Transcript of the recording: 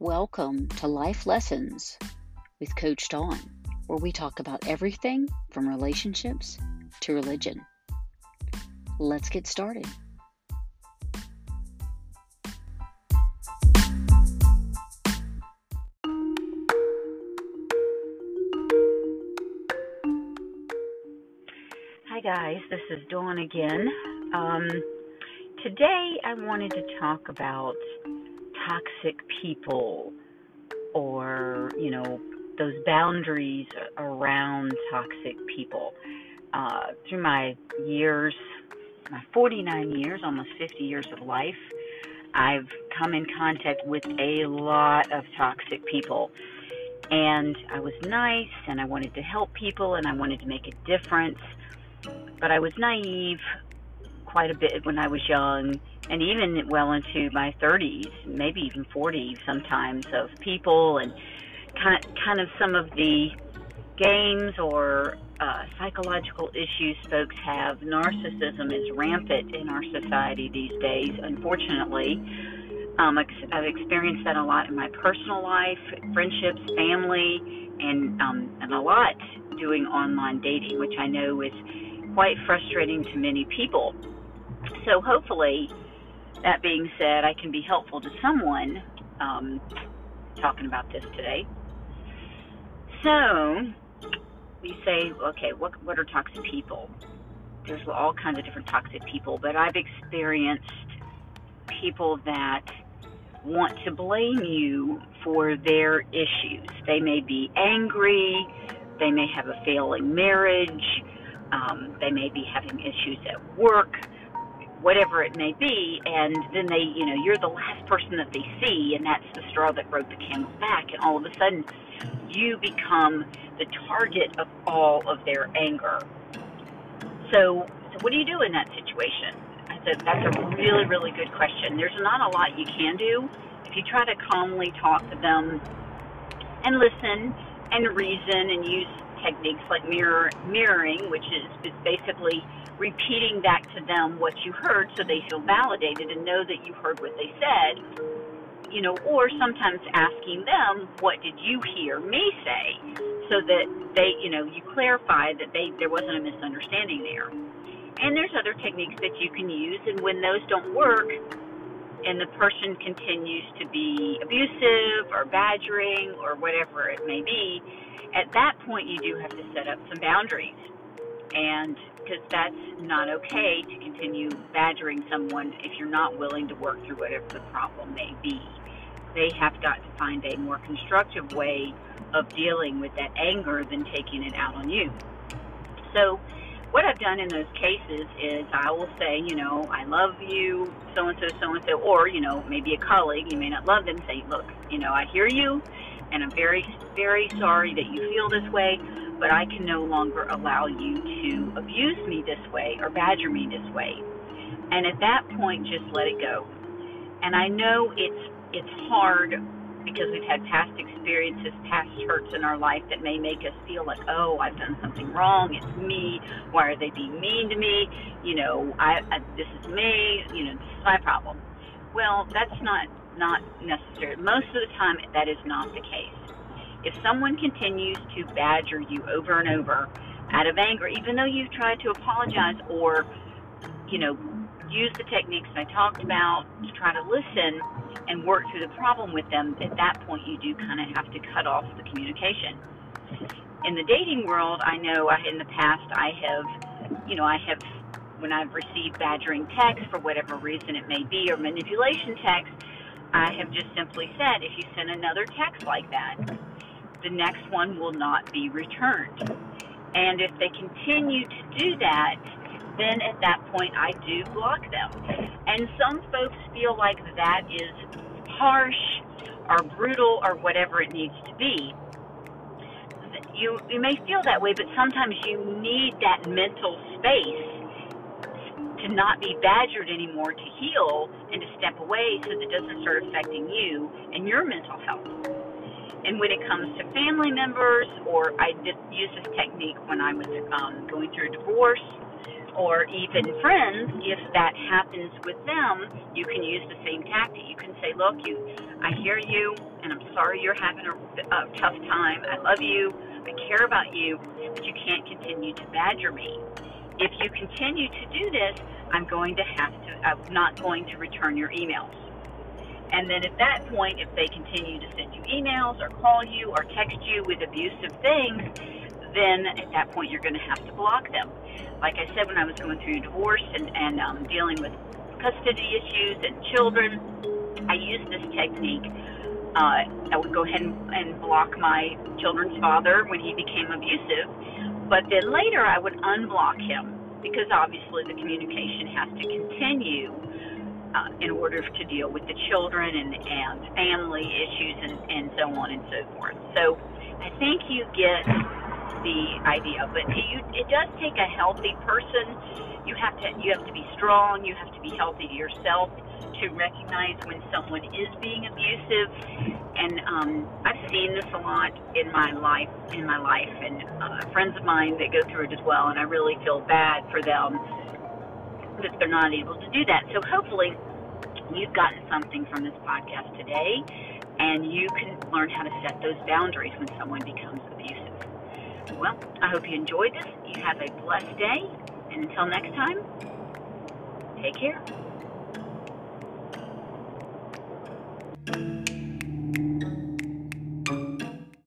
Welcome to Life Lessons with Coach Dawn, where we talk about everything from relationships to religion. Let's get started. Hi, guys, this is Dawn again. Um, today, I wanted to talk about toxic people or, you know, those boundaries around toxic people. Uh, through my years, my 49 years, almost 50 years of life, I've come in contact with a lot of toxic people. And I was nice and I wanted to help people and I wanted to make a difference. But I was naive quite a bit when I was young and even well into my 30s, maybe even 40 sometimes, of people and kind of, kind of some of the games or uh, psychological issues folks have. Narcissism is rampant in our society these days, unfortunately. Um, I've experienced that a lot in my personal life, friendships, family, and um, and a lot doing online dating, which I know is quite frustrating to many people. So hopefully, that being said, I can be helpful to someone um, talking about this today. So, we say, okay, what, what are toxic people? There's all kinds of different toxic people, but I've experienced people that want to blame you for their issues. They may be angry, they may have a failing marriage, um, they may be having issues at work whatever it may be, and then they, you know, you're the last person that they see, and that's the straw that broke the camel's back, and all of a sudden, you become the target of all of their anger. So, so what do you do in that situation? That's a, that's a really, really good question. There's not a lot you can do. If you try to calmly talk to them and listen and reason and use techniques like mirror mirroring, which is, basically repeating back to them what you heard so they feel validated and know that you heard what they said. You know or sometimes asking them what did you hear me say? so that they you know you clarify that they there wasn't a misunderstanding there. And there's other techniques that you can use and when those don't work and the person continues to be abusive or badgering or whatever it may be at that point you do have to set up some boundaries and because that's not okay to continue badgering someone if you're not willing to work through whatever the problem may be. They have got to find a more constructive way of dealing with that anger than taking it out on you. So, what I've done in those cases is I will say, you know, I love you, so and so, so and so, or, you know, maybe a colleague, you may not love them, say, look, you know, I hear you, and I'm very, very sorry that you feel this way but I can no longer allow you to abuse me this way or badger me this way. And at that point, just let it go. And I know it's it's hard because we've had past experiences, past hurts in our life that may make us feel like, oh, I've done something wrong. It's me. Why are they being mean to me? You know, I, I this is me. You know, this is my problem. Well, that's not not necessary. Most of the time, that is not the case if someone continues to badger you over and over out of anger, even though you've tried to apologize or, you know, use the techniques I talked about to try to listen and work through the problem with them, at that point you do kind of have to cut off the communication. In the dating world, I know I, in the past I have, you know, I have, when I've received badgering text for whatever reason it may be, or manipulation text, I have just simply said, if you send another text like that, the next one will not be returned. And if they continue to do that, then at that point I do block them. And some folks feel like that is harsh or brutal or whatever it needs to be. You, you may feel that way, but sometimes you need that mental space to not be badgered anymore to heal and to step away so that it doesn't start affecting you and your mental health. And when it comes to family members, or I did use this technique when I was um, going through a divorce, or even friends, if that happens with them, you can use the same tactic. You can say, "Look, you, I hear you. and I'm sorry you're having a, a tough time. I love you. I care about you, but you can't continue to badger me. If you continue to do this, I'm going to have to, I'm not going to return your emails. And then at that point, if they continue to send you emails or call you or text you with abusive things, then at that point you're going to have to block them. Like I said, when I was going through divorce and, and um, dealing with custody issues and children, I used this technique. Uh, I would go ahead and, and block my children's father when he became abusive, but then later I would unblock him because obviously the communication has to continue uh, in order to deal with the children and, and family issues and, and so on and so forth. So I think you get the idea, but you, it does take a healthy person. You have to you have to be strong. You have to be healthy to yourself to recognize when someone is being abusive. And um, I've seen this a lot in my life, in my life, and uh, friends of mine that go through it as well. And I really feel bad for them that they're not able to do that. So hopefully, you've gotten something from this podcast today, and you can learn how to set those boundaries when someone becomes abusive. Well, I hope you enjoyed this. You have a blessed day, and until next time, take care.